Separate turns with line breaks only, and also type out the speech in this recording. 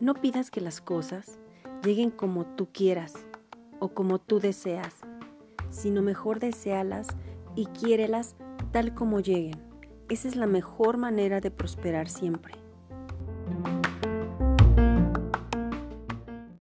No pidas que las cosas lleguen como tú quieras o como tú deseas, sino mejor deséalas y quiérelas tal como lleguen. Esa es la mejor manera de prosperar siempre.